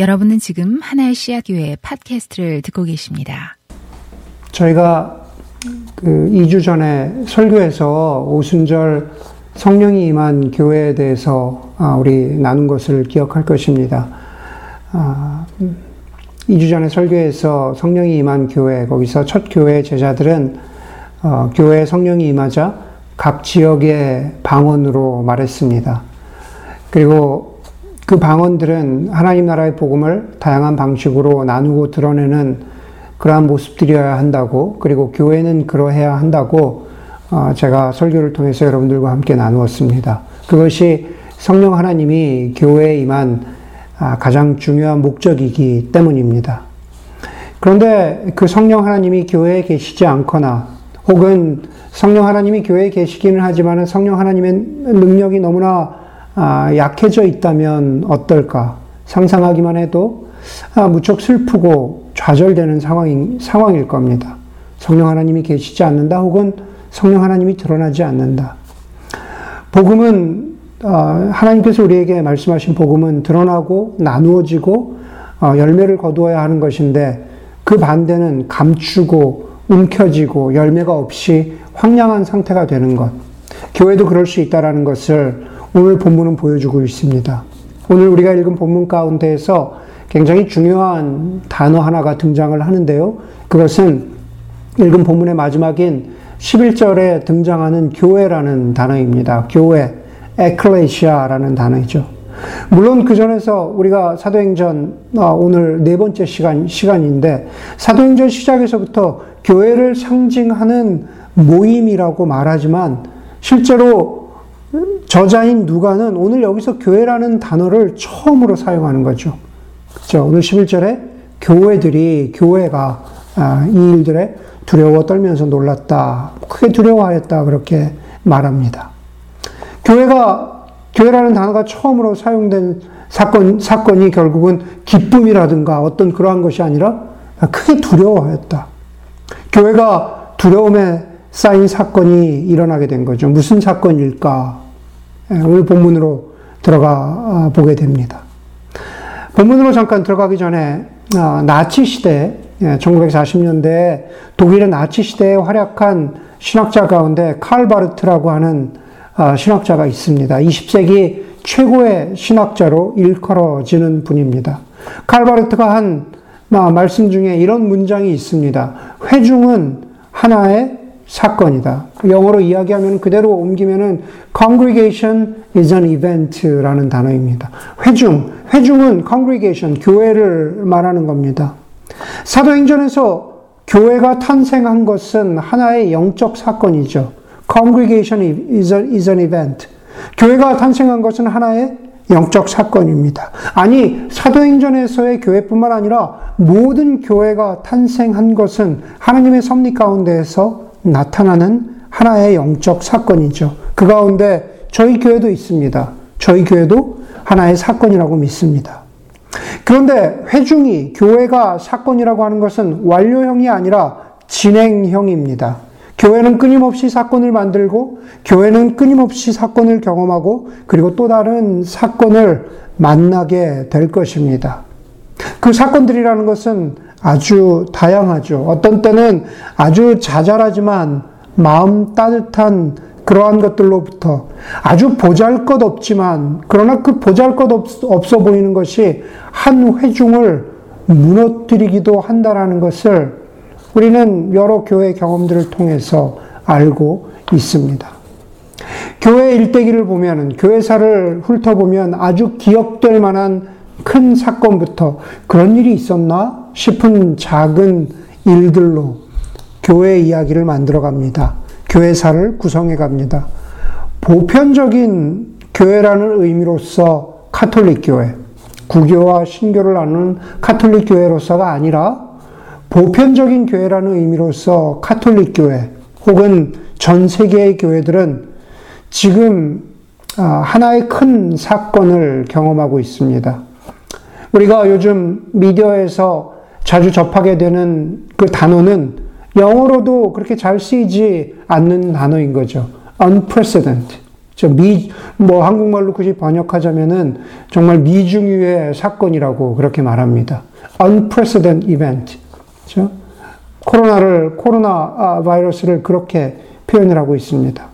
여러분은 지금 하나의 씨앗교회 팟캐스트를 듣고 계십니다. 저희가 그 2주 전에 설교에서 오순절 성령이 임한 교회에 대해서 아, 우리 나눈 것을 기억할 것입니다. 2주 아, 전에 설교에서 성령이 임한 교회, 거기서 첫 교회 제자들은 어, 교회에 성령이 임하자 각 지역의 방언으로 말했습니다. 그리고 그 방언들은 하나님 나라의 복음을 다양한 방식으로 나누고 드러내는 그러한 모습들이어야 한다고, 그리고 교회는 그러해야 한다고 어, 제가 설교를 통해서 여러분들과 함께 나누었습니다. 그것이 성령 하나님이 교회에 임한 아, 가장 중요한 목적이기 때문입니다. 그런데 그 성령 하나님이 교회에 계시지 않거나 혹은 성령 하나님이 교회에 계시기는 하지만 성령 하나님의 능력이 너무나 아, 약해져 있다면 어떨까? 상상하기만 해도 아, 무척 슬프고 좌절되는 상황인, 상황일 겁니다. 성령 하나님이 계시지 않는다 혹은 성령 하나님이 드러나지 않는다. 복음은 아, 하나님께서 우리에게 말씀하신 복음은 드러나고 나누어지고 열매를 거두어야 하는 것인데 그 반대는 감추고 움켜쥐고 열매가 없이 황량한 상태가 되는 것. 교회도 그럴 수 있다라는 것을 오늘 본문은 보여주고 있습니다. 오늘 우리가 읽은 본문 가운데에서 굉장히 중요한 단어 하나가 등장을 하는데요. 그것은 읽은 본문의 마지막인 11절에 등장하는 교회라는 단어입니다. 교회, 에클레시아라는 단어이죠. 물론 그 전에서 우리가 사도행전 아, 오늘 네 번째 시간 시간인데 사도행전 시작에서부터 교회를 상징하는 모임이라고 말하지만 실제로 저자인 누가는 오늘 여기서 교회라는 단어를 처음으로 사용하는 거죠. 그렇죠? 오늘 11절에 교회들이 교회가 아, 이 일들에 두려워 떨면서 놀랐다. 크게 두려워하였다. 그렇게 말합니다. 교회가 교회라는 단어가 처음으로 사용된 사건 사건이 결국은 기쁨이라든가 어떤 그러한 것이 아니라 크게 두려워하였다. 교회가 두려움에 쌓인 사건이 일어나게 된 거죠. 무슨 사건일까? 예, 오늘 본문으로 들어가 아, 보게 됩니다. 본문으로 잠깐 들어가기 전에 아, 나치 시대, 1940년대 예, 독일의 나치 시대에 활약한 신학자 가운데 칼 바르트라고 하는 아, 신학자가 있습니다. 20세기 최고의 신학자로 일컬어지는 분입니다. 칼 바르트가 한 말씀 중에 이런 문장이 있습니다. 회중은 하나의 사건이다. 영어로 이야기하면 그대로 옮기면은 congregation is an event라는 단어입니다. 회중, 회중은 congregation, 교회를 말하는 겁니다. 사도행전에서 교회가 탄생한 것은 하나의 영적 사건이죠. congregation is, a, is an event. 교회가 탄생한 것은 하나의 영적 사건입니다. 아니, 사도행전에서의 교회뿐만 아니라 모든 교회가 탄생한 것은 하나님의 섭리 가운데에서 나타나는 하나의 영적 사건이죠. 그 가운데 저희 교회도 있습니다. 저희 교회도 하나의 사건이라고 믿습니다. 그런데 회중이 교회가 사건이라고 하는 것은 완료형이 아니라 진행형입니다. 교회는 끊임없이 사건을 만들고, 교회는 끊임없이 사건을 경험하고, 그리고 또 다른 사건을 만나게 될 것입니다. 그 사건들이라는 것은 아주 다양하죠. 어떤 때는 아주 자잘하지만 마음 따뜻한 그러한 것들로부터 아주 보잘 것 없지만 그러나 그 보잘 것 없어 보이는 것이 한 회중을 무너뜨리기도 한다라는 것을 우리는 여러 교회 경험들을 통해서 알고 있습니다. 교회 일대기를 보면 교회사를 훑어보면 아주 기억될 만한 큰 사건부터 그런 일이 있었나 싶은 작은 일들로 교회 이야기를 만들어 갑니다. 교회사를 구성해 갑니다. 보편적인 교회라는 의미로서 카톨릭 교회, 구교와 신교를 나누는 카톨릭 교회로서가 아니라 보편적인 교회라는 의미로서 카톨릭 교회 혹은 전 세계의 교회들은 지금 아, 하나의 큰 사건을 경험하고 있습니다. 우리가 요즘 미디어에서 자주 접하게 되는 그 단어는 영어로도 그렇게 잘 쓰이지 않는 단어인 거죠. unprecedented. 미, 뭐 한국말로 굳이 번역하자면은 정말 미중유의 사건이라고 그렇게 말합니다. unprecedented event. 그렇죠? 코로나를, 코로나 아, 바이러스를 그렇게 표현을 하고 있습니다.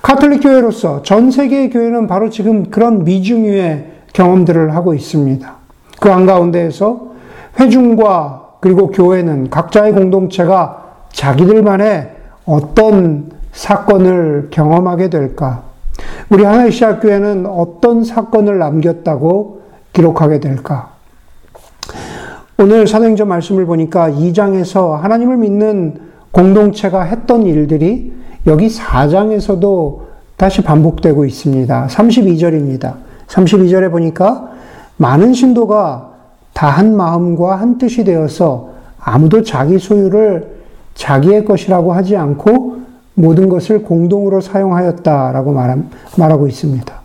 카톨릭 교회로서 전 세계의 교회는 바로 지금 그런 미중유의 경험들을 하고 있습니다. 그 한가운데에서 회중과 그리고 교회는 각자의 공동체가 자기들만의 어떤 사건을 경험하게 될까? 우리 하나의 시학교회는 어떤 사건을 남겼다고 기록하게 될까? 오늘 사도행전 말씀을 보니까 2장에서 하나님을 믿는 공동체가 했던 일들이 여기 4장에서도 다시 반복되고 있습니다. 32절입니다. 32절에 보니까 많은 신도가 다 한 마음과 한 뜻이 되어서 아무도 자기 소유를 자기의 것이라고 하지 않고 모든 것을 공동으로 사용하였다라고 말하고 있습니다.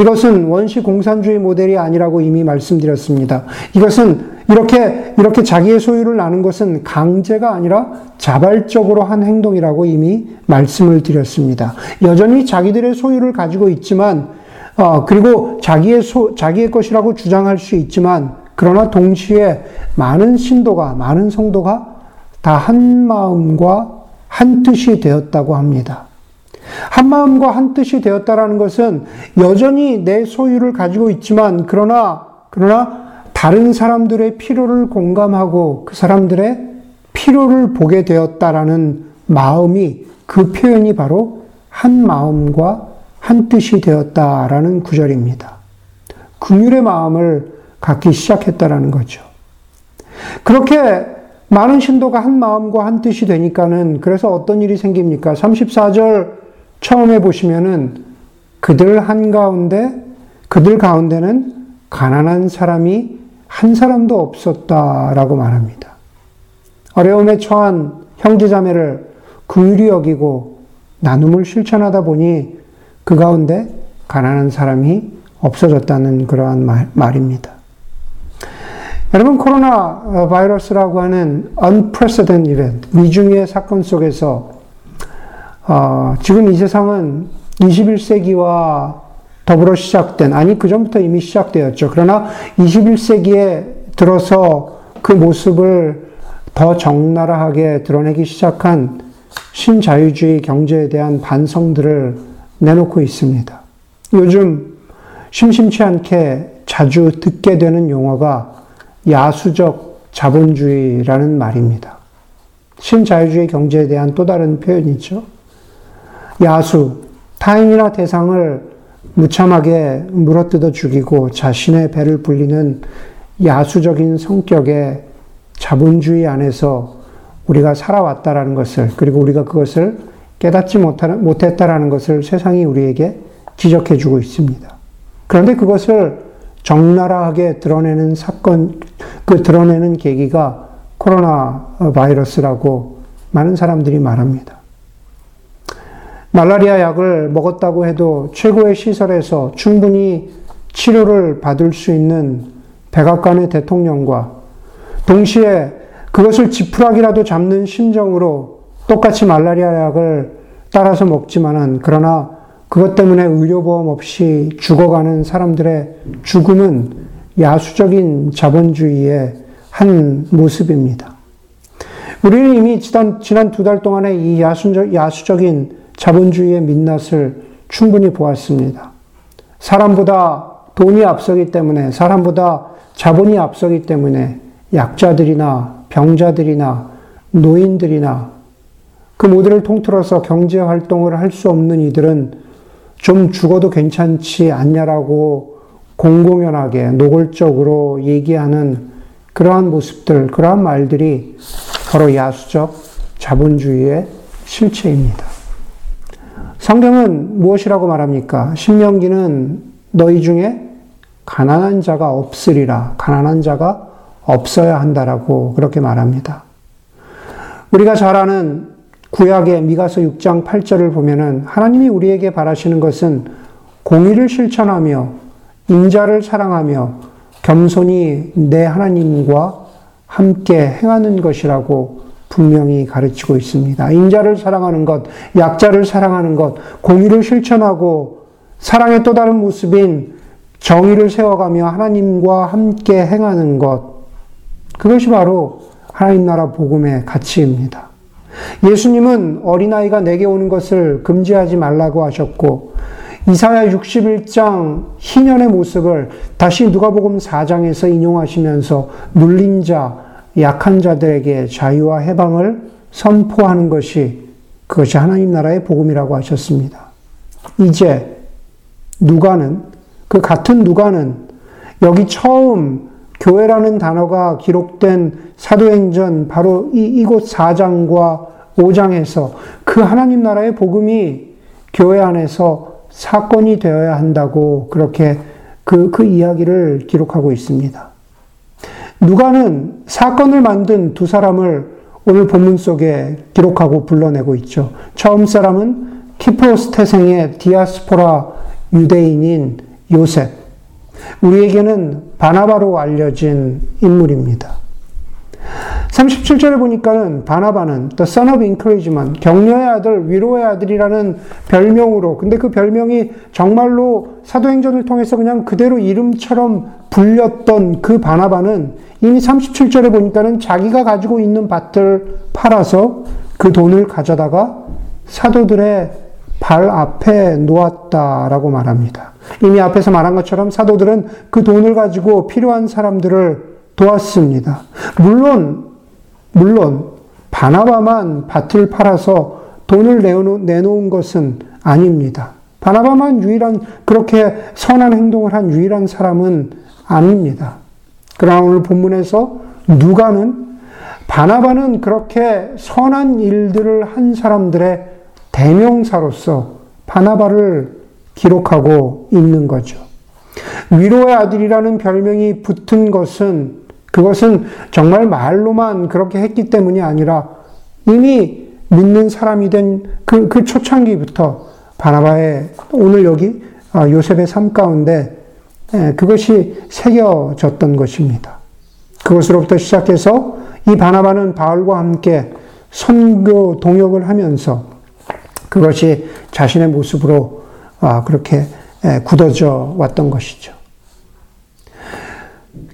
이것은 원시 공산주의 모델이 아니라고 이미 말씀드렸습니다. 이것은 이렇게, 이렇게 자기의 소유를 나눈 것은 강제가 아니라 자발적으로 한 행동이라고 이미 말씀을 드렸습니다. 여전히 자기들의 소유를 가지고 있지만, 어, 그리고 자기의 소, 자기의 것이라고 주장할 수 있지만, 그러나 동시에 많은 신도가, 많은 성도가 다 한 마음과 한 뜻이 되었다고 합니다. 한 마음과 한 뜻이 되었다라는 것은 여전히 내 소유를 가지고 있지만 그러나 그러나 다른 사람들의 필요를 공감하고 그 사람들의 필요를 보게 되었다라는 마음이 그 표현이 바로 한 마음과 한 뜻이 되었다라는 구절입니다. 긍휼의 마음을 갖기 시작했다라는 거죠. 그렇게 많은 신도가 한 마음과 한 뜻이 되니까는 그래서 어떤 일이 생깁니까? 34절 처음에 보시면은 그들 한가운데 그들 가운데는 가난한 사람이 한 사람도 없었다라고 말합니다. 어려움에 처한 형제자매를 긍휼히 여기고 나눔을 실천하다 보니 그 가운데 가난한 사람이 없어졌다는 그러한 말, 말입니다. 여러분 코로나 바이러스라고 하는 unprecedented event, 미중의 사건 속에서 어, 지금 이 세상은 21세기와 더불어 시작된, 아니, 그 전부터 이미 시작되었죠. 그러나 21세기에 들어서 그 모습을 더 적나라하게 드러내기 시작한 신자유주의 경제에 대한 반성들을 내놓고 있습니다. 요즘 심심치 않게 자주 듣게 되는 용어가 야수적 자본주의라는 말입니다. 신자유주의 경제에 대한 또 다른 표현이죠. 야수, 타인이나 대상을 무참하게 물어뜯어 죽이고 자신의 배를 불리는 야수적인 성격의 자본주의 안에서 우리가 살아왔다라는 것을, 그리고 우리가 그것을 깨닫지 못했다라는 것을 세상이 우리에게 지적해 주고 있습니다. 그런데 그것을 적나라하게 드러내는 사건, 그 드러내는 계기가 코로나 바이러스라고 많은 사람들이 말합니다. 말라리아 약을 먹었다고 해도 최고의 시설에서 충분히 치료를 받을 수 있는 백악관의 대통령과 동시에 그것을 지푸라기라도 잡는 심정으로 똑같이 말라리아 약을 따라서 먹지만은 그러나 그것 때문에 의료보험 없이 죽어가는 사람들의 죽음은 야수적인 자본주의의 한 모습입니다. 우리는 이미 지난, 지난 두 달 동안에 이 야수적, 야수적인 자본주의의 민낯을 충분히 보았습니다. 사람보다 돈이 앞서기 때문에, 사람보다 자본이 앞서기 때문에 약자들이나 병자들이나 노인들이나 그 모두를 통틀어서 경제 활동을 할 수 없는 이들은 좀 죽어도 괜찮지 않냐라고 공공연하게 노골적으로 얘기하는 그러한 모습들, 그러한 말들이 바로 야수적 자본주의의 실체입니다. 성경은 무엇이라고 말합니까? 신명기는 너희 중에 가난한 자가 없으리라. 가난한 자가 없어야 한다라고 그렇게 말합니다. 우리가 잘 아는 구약의 미가서 6장 8절을 보면은 하나님이 우리에게 바라시는 것은 공의를 실천하며 인자를 사랑하며 겸손히 내 하나님과 함께 행하는 것이라고 분명히 가르치고 있습니다. 인자를 사랑하는 것, 약자를 사랑하는 것, 공의를 실천하고 사랑의 또 다른 모습인 정의를 세워가며 하나님과 함께 행하는 것. 그것이 바로 하나님 나라 복음의 가치입니다. 예수님은 어린아이가 내게 오는 것을 금지하지 말라고 하셨고, 이사야 61장 희년의 모습을 다시 누가복음 4장에서 인용하시면서 눌린 자, 약한 자들에게 자유와 해방을 선포하는 것이 그것이 하나님 나라의 복음이라고 하셨습니다. 이제 누가는 그 같은 누가는 여기 처음 교회라는 단어가 기록된 사도행전 바로 이, 이곳 4장과 5장에서 그 하나님 나라의 복음이 교회 안에서 사건이 되어야 한다고 그렇게 그, 그 이야기를 기록하고 있습니다. 누가는 사건을 만든 두 사람을 오늘 본문 속에 기록하고 불러내고 있죠. 처음 사람은 키프로스 태생의 디아스포라 유대인인 요셉. 우리에게는 바나바로 알려진 인물입니다. 37절에 보니까는 바나바는 The Son of Encouragement, 격려의 아들, 위로의 아들이라는 별명으로, 근데 그 별명이 정말로 사도행전을 통해서 그냥 그대로 이름처럼 불렸던 그 바나바는 이미 37절에 보니까는 자기가 가지고 있는 밭을 팔아서 그 돈을 가져다가 사도들의 발 앞에 놓았다라고 말합니다. 이미 앞에서 말한 것처럼 사도들은 그 돈을 가지고 필요한 사람들을 도왔습니다. 물론 물론 바나바만 밭을 팔아서 돈을 내놓은 것은 아닙니다. 바나바만 유일한 그렇게 선한 행동을 한 유일한 사람은 아닙니다. 그러나 오늘 본문에서 누가는 바나바는 그렇게 선한 일들을 한 사람들의 대명사로서 바나바를 기록하고 있는 거죠. 위로의 아들이라는 별명이 붙은 것은 그것은 정말 말로만 그렇게 했기 때문이 아니라 이미 믿는 사람이 된 그, 그 초창기부터 바나바의 오늘 여기 아, 요셉의 삶 가운데 그것이 새겨졌던 것입니다. 그것으로부터 시작해서 이 바나바는 바울과 함께 선교 동역을 하면서 그것이 자신의 모습으로 아, 그렇게 굳어져 왔던 것이죠.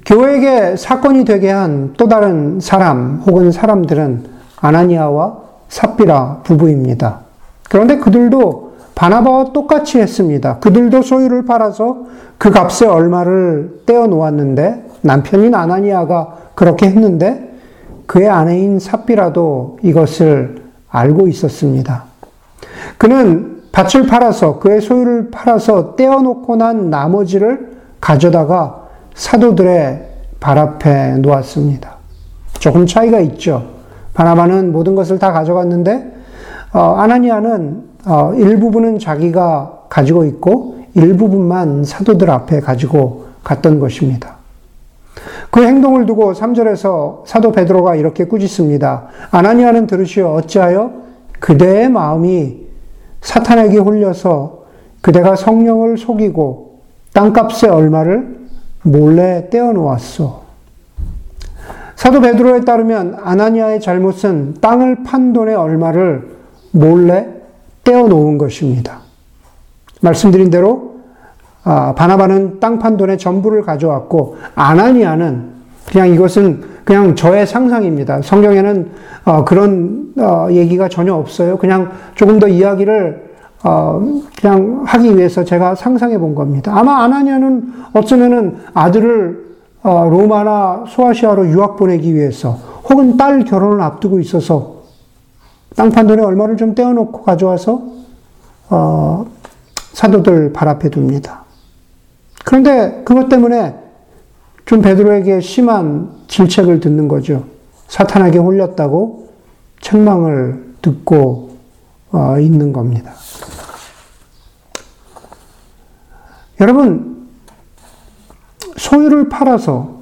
교회에게 사건이 되게 한 또 다른 사람 혹은 사람들은 아나니아와 삽비라 부부입니다. 그런데 그들도 바나바와 똑같이 했습니다. 그들도 소유를 팔아서 그 값에 얼마를 떼어 놓았는데 남편인 아나니아가 그렇게 했는데 그의 아내인 삽비라도 이것을 알고 있었습니다. 그는 밭을 팔아서 그의 소유를 팔아서 떼어 놓고 난 나머지를 가져다가 사도들의 발 앞에 놓았습니다. 조금 차이가 있죠. 바나바는 모든 것을 다 가져갔는데 어, 아나니아는 어, 일부분은 자기가 가지고 있고 일부분만 사도들 앞에 가지고 갔던 것입니다. 그 행동을 두고 3절에서 사도 베드로가 이렇게 꾸짖습니다. 아나니아는 들으시어 어찌하여 그대의 마음이 사탄에게 홀려서 그대가 성령을 속이고 땅값의 얼마를 몰래 떼어놓았어. 사도 베드로에 따르면 아나니아의 잘못은 땅을 판 돈의 얼마를 몰래 떼어놓은 것입니다. 말씀드린 대로 아, 바나바는 땅 판 돈의 전부를 가져왔고 아나니아는 그냥 이것은 그냥 저의 상상입니다. 성경에는 어, 그런 어, 얘기가 전혀 없어요. 그냥 조금 더 이야기를 어, 그냥 하기 위해서 제가 상상해 본 겁니다. 아마 아나니아는 어쩌면은 아들을 로마나 소아시아로 유학 보내기 위해서 혹은 딸 결혼을 앞두고 있어서 땅판 돈에 얼마를 좀 떼어놓고 가져와서 사도들 발 앞에 둡니다. 그런데 그것 때문에 좀 베드로에게 심한 질책을 듣는 거죠. 사탄에게 홀렸다고 책망을 듣고 어, 있는 겁니다. 여러분, 소유를 팔아서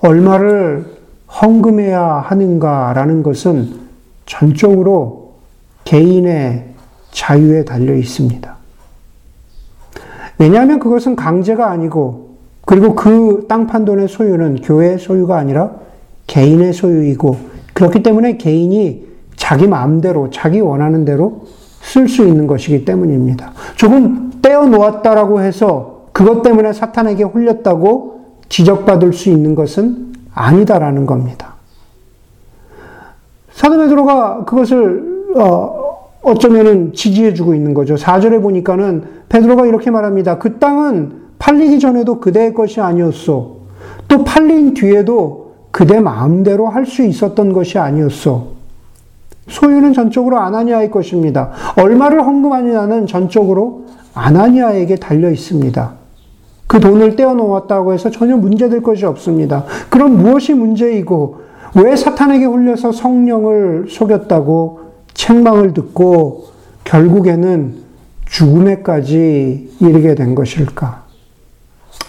얼마를 헌금해야 하는가라는 것은 전적으로 개인의 자유에 달려 있습니다. 왜냐하면 그것은 강제가 아니고 그리고 그 땅 판돈의 소유는 교회의 소유가 아니라 개인의 소유이고 그렇기 때문에 개인이 자기 마음대로, 자기 원하는 대로 쓸 수 있는 것이기 때문입니다. 조금 떼어놓았다라고 해서 그것 때문에 사탄에게 홀렸다고 지적받을 수 있는 것은 아니다라는 겁니다. 사도 베드로가 그것을 어, 어쩌면은 지지해주고 있는 거죠. 4절에 보니까는 베드로가 이렇게 말합니다. 그 땅은 팔리기 전에도 그대의 것이 아니었소. 또 팔린 뒤에도 그대 마음대로 할 수 있었던 것이 아니었소. 소유는 전적으로 아나니아의 것입니다. 얼마를 헌금하느냐는 전적으로 아나니아에게 달려 있습니다. 그 돈을 떼어놓았다고 해서 전혀 문제될 것이 없습니다. 그럼 무엇이 문제이고 왜 사탄에게 홀려서 성령을 속였다고 책망을 듣고 결국에는 죽음에까지 이르게 된 것일까?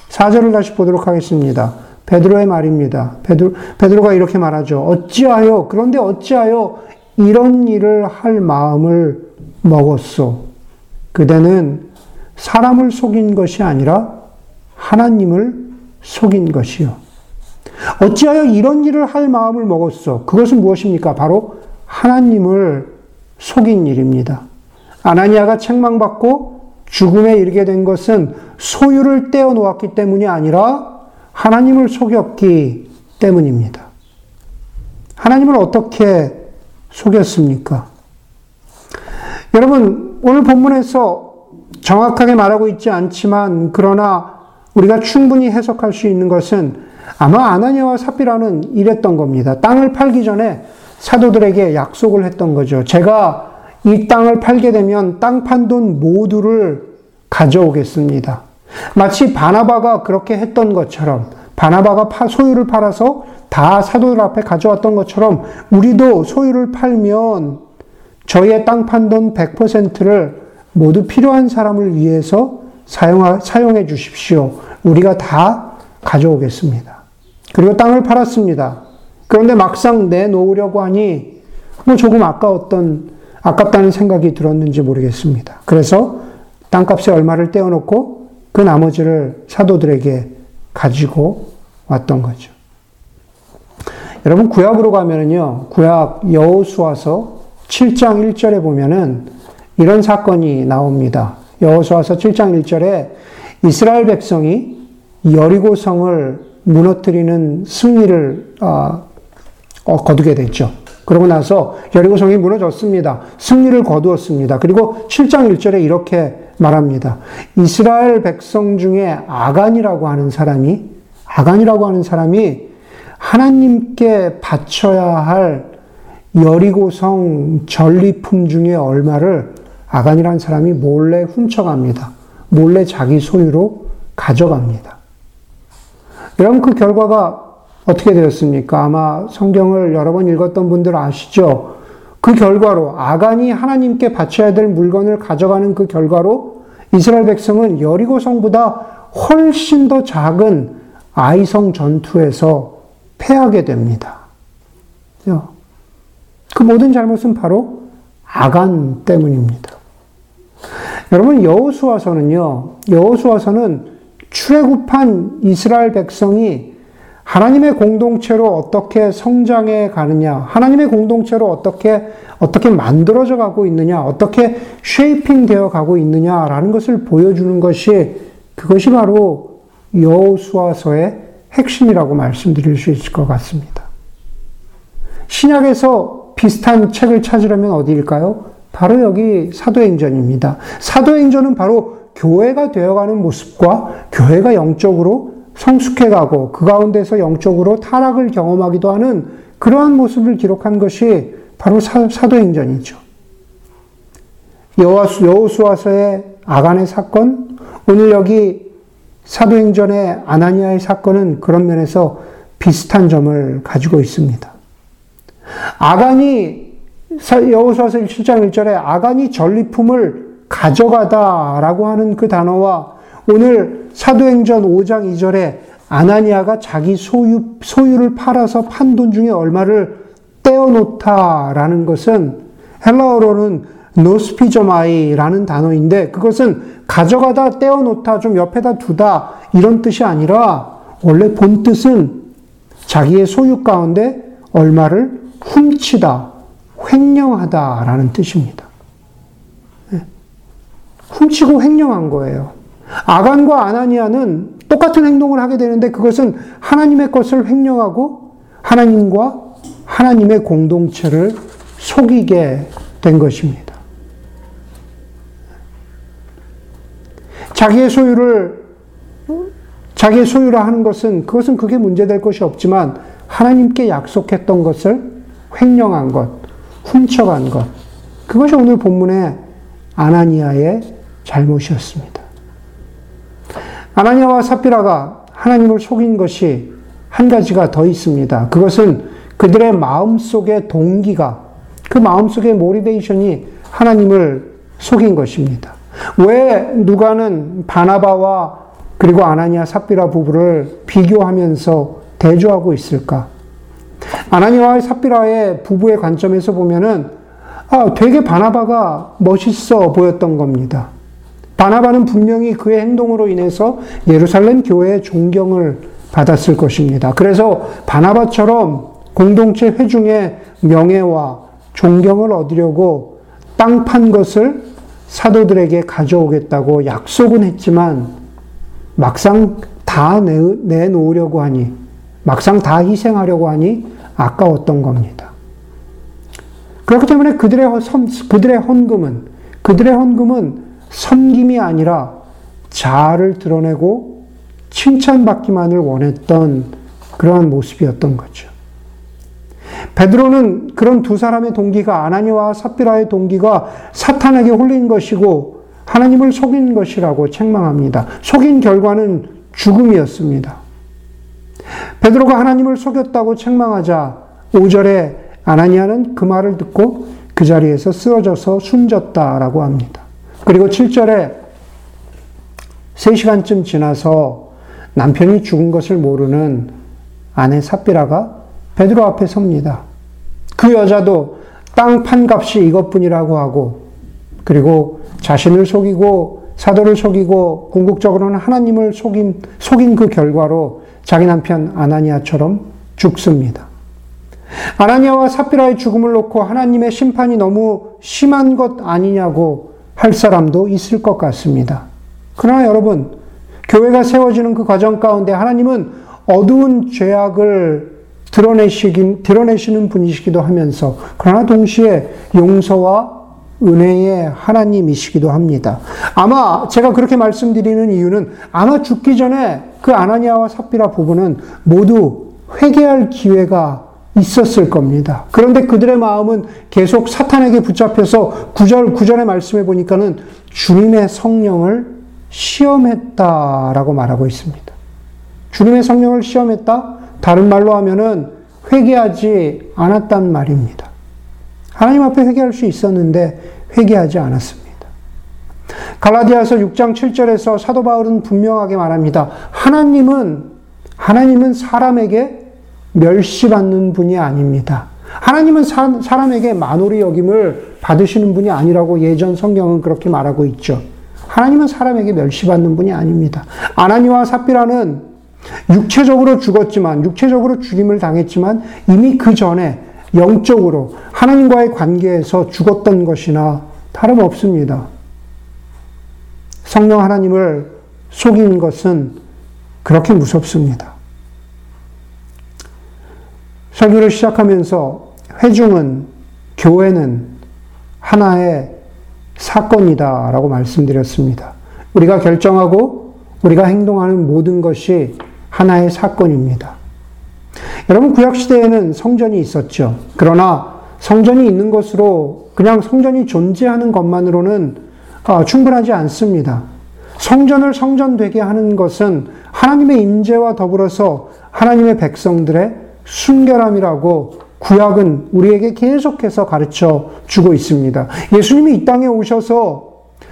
4절을 다시 보도록 하겠습니다. 베드로의 말입니다. 베드로, 베드로가 이렇게 말하죠. 어찌하여, 그런데 어찌하여 이런 일을 할 마음을 먹었소? 그대는 사람을 속인 것이 아니라 하나님을 속인 것이요. 어찌하여 이런 일을 할 마음을 먹었어? 그것은 무엇입니까? 바로 하나님을 속인 일입니다. 아나니아가 책망받고 죽음에 이르게 된 것은 소유를 떼어 놓았기 때문이 아니라 하나님을 속였기 때문입니다. 하나님을 어떻게 속였습니까? 여러분, 오늘 본문에서 정확하게 말하고 있지 않지만, 그러나 우리가 충분히 해석할 수 있는 것은 아마 아나니아와 사피라는 이랬던 겁니다. 땅을 팔기 전에 사도들에게 약속을 했던 거죠. 제가 이 땅을 팔게 되면 땅 판 돈 모두를 가져오겠습니다. 마치 바나바가 그렇게 했던 것처럼 바나바가 소유를 팔아서 다 사도들 앞에 가져왔던 것처럼 우리도 소유를 팔면 저희의 땅 판 돈 100%를 모두 필요한 사람을 위해서 사용, 사용해 주십시오. 우리가 다 가져오겠습니다. 그리고 땅을 팔았습니다. 그런데 막상 내놓으려고 하니 뭐 조금 아까웠던, 아깝다는 생각이 들었는지 모르겠습니다. 그래서 땅값에 얼마를 떼어놓고 그 나머지를 사도들에게 가지고 왔던 거죠. 여러분 구약으로 가면은요. 구약 여호수아서 7장 1절에 보면은 이런 사건이 나옵니다. 여호수아서 7장 1절에 이스라엘 백성이 여리고 성을 무너뜨리는 승리를 어, 어, 거두게 됐죠. 그러고 나서 여리고 성이 무너졌습니다. 승리를 거두었습니다. 그리고 7장 1절에 이렇게 말합니다. 이스라엘 백성 중에 아간이라고 하는 사람이 아간이라고 하는 사람이 하나님께 바쳐야 할 여리고성 전리품 중에 얼마를 아간이라는 사람이 몰래 훔쳐갑니다. 몰래 자기 소유로 가져갑니다. 여러분 그 결과가 어떻게 되었습니까? 아마 성경을 여러 번 읽었던 분들 아시죠? 그 결과로 아간이 하나님께 바쳐야 될 물건을 가져가는 그 결과로 이스라엘 백성은 여리고 성보다 훨씬 더 작은 아이성 전투에서 패하게 됩니다. 그 모든 잘못은 바로 아간 때문입니다. 여러분 여호수아서는요. 여호수아서는 출애굽한 이스라엘 백성이 하나님의 공동체로 어떻게 성장해 가느냐, 하나님의 공동체로 어떻게 어떻게 만들어져 가고 있느냐, 어떻게 쉐이핑 되어 가고 있느냐라는 것을 보여주는 것이 그것이 바로 여호수아서의 핵심이라고 말씀드릴 수 있을 것 같습니다. 신약에서 비슷한 책을 찾으려면 어디일까요? 바로 여기 사도행전입니다. 사도행전은 바로 교회가 되어가는 모습과 교회가 영적으로 성숙해가고 그 가운데서 영적으로 타락을 경험하기도 하는 그러한 모습을 기록한 것이 바로 사, 도행전이죠 여호수아서의 아간의 사건, 오늘 여기 사도행전의 아나니아의 사건은 그런 면에서 비슷한 점을 가지고 있습니다. 아간이 여호수아서 7장 1절에 아간이 전리품을 가져가다라고 하는 그 단어와 오늘 사도행전 5장 2절에 아나니아가 자기 소유, 소유를 팔아서 판 돈 중에 얼마를 떼어놓다라는 것은 헬라어로는 노스피저마이라는 단어인데 그것은 가져가다 떼어놓다 좀 옆에다 두다 이런 뜻이 아니라 원래 본 뜻은 자기의 소유 가운데 얼마를 훔치다, 횡령하다라는 뜻입니다. 예. 훔치고 횡령한 거예요. 아간과 아나니아는 똑같은 행동을 하게 되는데 그것은 하나님의 것을 횡령하고 하나님과 하나님의 공동체를 속이게 된 것입니다. 자기의 소유를 자기의 소유라 하는 것은 그것은 그게 문제될 것이 없지만 하나님께 약속했던 것을 횡령한 것, 훔쳐간 것. 그것이 오늘 본문의 아나니아의 잘못이었습니다. 아나니아와 사피라가 하나님을 속인 것이 한 가지가 더 있습니다. 그것은 그들의 마음 속의 동기가 그 마음 속의 모리베이션이 하나님을 속인 것입니다. 왜 누가는 바나바와 그리고 아나니아 삽비라 부부를 비교하면서 대조하고 있을까? 아나니아와 삽비라의 부부의 관점에서 보면은 아, 되게 바나바가 멋있어 보였던 겁니다. 바나바는 분명히 그의 행동으로 인해서 예루살렘 교회의 존경을 받았을 것입니다. 그래서 바나바처럼 공동체 회중의 명예와 존경을 얻으려고 땅 판 것을 사도들에게 가져오겠다고 약속은 했지만 막상 다 내놓으려고 하니 막상 다 희생하려고 하니 아까웠던 겁니다. 그렇기 때문에 그들의, 그들의 헌금은 그들의 헌금은 섬김이 아니라 자아를 드러내고 칭찬받기만을 원했던 그러한 모습이었던 거죠. 베드로는 그런 두 사람의 동기가 아나니와 삽비라의 동기가 사탄에게 홀린 것이고 하나님을 속인 것이라고 책망합니다. 속인 결과는 죽음이었습니다. 베드로가 하나님을 속였다고 책망하자 5절에 아나니아는 그 말을 듣고 그 자리에서 쓰러져서 숨졌다라고 합니다. 그리고 7절에 3시간쯤 지나서 남편이 죽은 것을 모르는 아내 삽비라가 베드로 앞에 섭니다. 그 여자도 땅 판값이 이것뿐이라고 하고 그리고 자신을 속이고 사도를 속이고 궁극적으로는 하나님을 속인, 속인 그 결과로 자기 남편 아나니아처럼 죽습니다. 아나니아와 사피라의 죽음을 놓고 하나님의 심판이 너무 심한 것 아니냐고 할 사람도 있을 것 같습니다. 그러나 여러분, 교회가 세워지는 그 과정 가운데 하나님은 어두운 죄악을 드러내시긴, 드러내시는 분이시기도 하면서, 그러나 동시에 용서와 은혜의 하나님이시기도 합니다. 아마 제가 그렇게 말씀드리는 이유는 아마 죽기 전에 그 아나니아와 삽비라 부부는 모두 회개할 기회가 있었을 겁니다. 그런데 그들의 마음은 계속 사탄에게 붙잡혀서 구절, 구절의 말씀에 보니까는 주님의 성령을 시험했다라고 말하고 있습니다. 주님의 성령을 시험했다? 다른 말로 하면은 회개하지 않았단 말입니다. 하나님 앞에 회개할 수 있었는데 회개하지 않았습니다. 갈라디아서 6장 7절에서 사도 바울은 분명하게 말합니다. 하나님은 하나님은 사람에게 멸시받는 분이 아닙니다. 하나님은 사, 사람에게 만홀히 여김을 받으시는 분이 아니라고 예전 성경은 그렇게 말하고 있죠. 하나님은 사람에게 멸시받는 분이 아닙니다. 아나니와 삽비라는 육체적으로 죽었지만, 육체적으로 죽임을 당했지만, 이미 그 전에 영적으로 하나님과의 관계에서 죽었던 것이나 다름없습니다. 성령 하나님을 속인 것은 그렇게 무섭습니다. 설교를 시작하면서 회중은, 교회는 하나의 사건이다 라고 말씀드렸습니다. 우리가 결정하고 우리가 행동하는 모든 것이 하나의 사건입니다. 여러분, 구약 시대에는 성전이 있었죠. 그러나 성전이 있는 것으로 그냥 성전이 존재하는 것만으로는 아, 충분하지 않습니다. 성전을 성전되게 하는 것은 하나님의 임재와 더불어서 하나님의 백성들의 순결함이라고 구약은 우리에게 계속해서 가르쳐 주고 있습니다. 예수님이 이 땅에 오셔서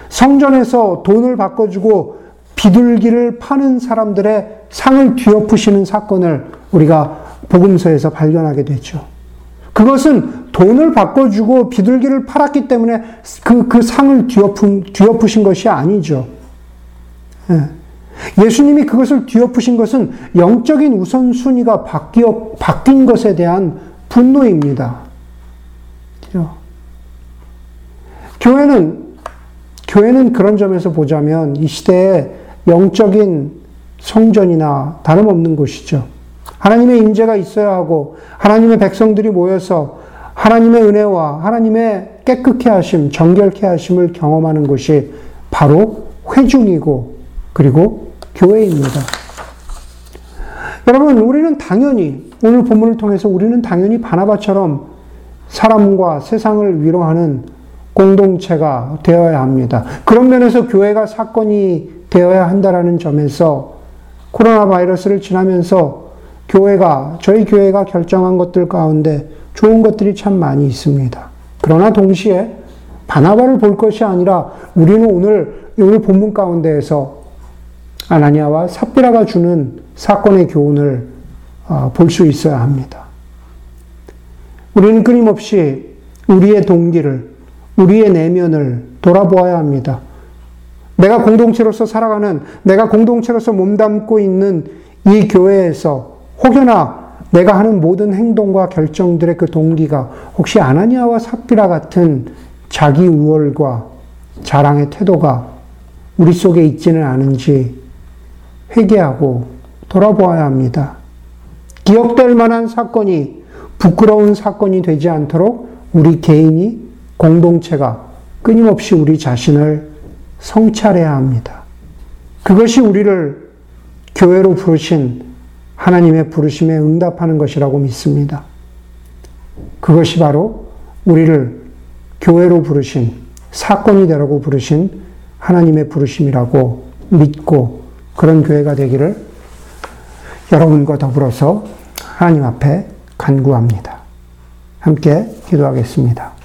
성전에서 돈을 바꿔주고 비둘기를 파는 사람들의 상을 뒤엎으시는 사건을 우리가 복음서에서 발견하게 되죠. 그것은 돈을 바꿔주고 비둘기를 팔았기 때문에 그, 그 상을 뒤엎은, 뒤엎으신 것이 아니죠. 예. 예수님이 그것을 뒤엎으신 것은 영적인 우선순위가 바뀌어, 바뀐 것에 대한 분노입니다. 그죠? 교회는, 교회는 그런 점에서 보자면 이 시대에 영적인 성전이나 다름없는 곳이죠. 하나님의 임재가 있어야 하고 하나님의 백성들이 모여서 하나님의 은혜와 하나님의 깨끗케 하심, 정결케 하심을 경험하는 곳이 바로 회중이고 그리고 교회입니다. 여러분, 우리는 당연히 오늘 본문을 통해서 우리는 당연히 바나바처럼 사람과 세상을 위로하는 공동체가 되어야 합니다. 그런 면에서 교회가 사건이 되어야 한다라는 점에서 코로나 바이러스를 지나면서 교회가 저희 교회가 결정한 것들 가운데 좋은 것들이 참 많이 있습니다. 그러나 동시에 바나바를 볼 것이 아니라 우리는 오늘 오늘 본문 가운데에서 아나니아와 삽비라가 주는 사건의 교훈을 어, 볼수 있어야 합니다. 우리는 끊임없이 우리의 동기를, 우리의 내면을 돌아보아야 합니다. 내가 공동체로서 살아가는, 내가 공동체로서 몸담고 있는 이 교회에서 혹여나 내가 하는 모든 행동과 결정들의 그 동기가 혹시 아나니아와 삽비라 같은 자기 우월과 자랑의 태도가 우리 속에 있지는 않은지 회개하고 돌아보아야 합니다. 기억될 만한 사건이 부끄러운 사건이 되지 않도록 우리 개인이 공동체가 끊임없이 우리 자신을 성찰해야 합니다. 그것이 우리를 교회로 부르신 하나님의 부르심에 응답하는 것이라고 믿습니다. 그것이 바로 우리를 교회로 부르신 사건이 되라고 부르신 하나님의 부르심이라고 믿고 그런 교회가 되기를 여러분과 더불어서 하나님 앞에 간구합니다. 함께 기도하겠습니다.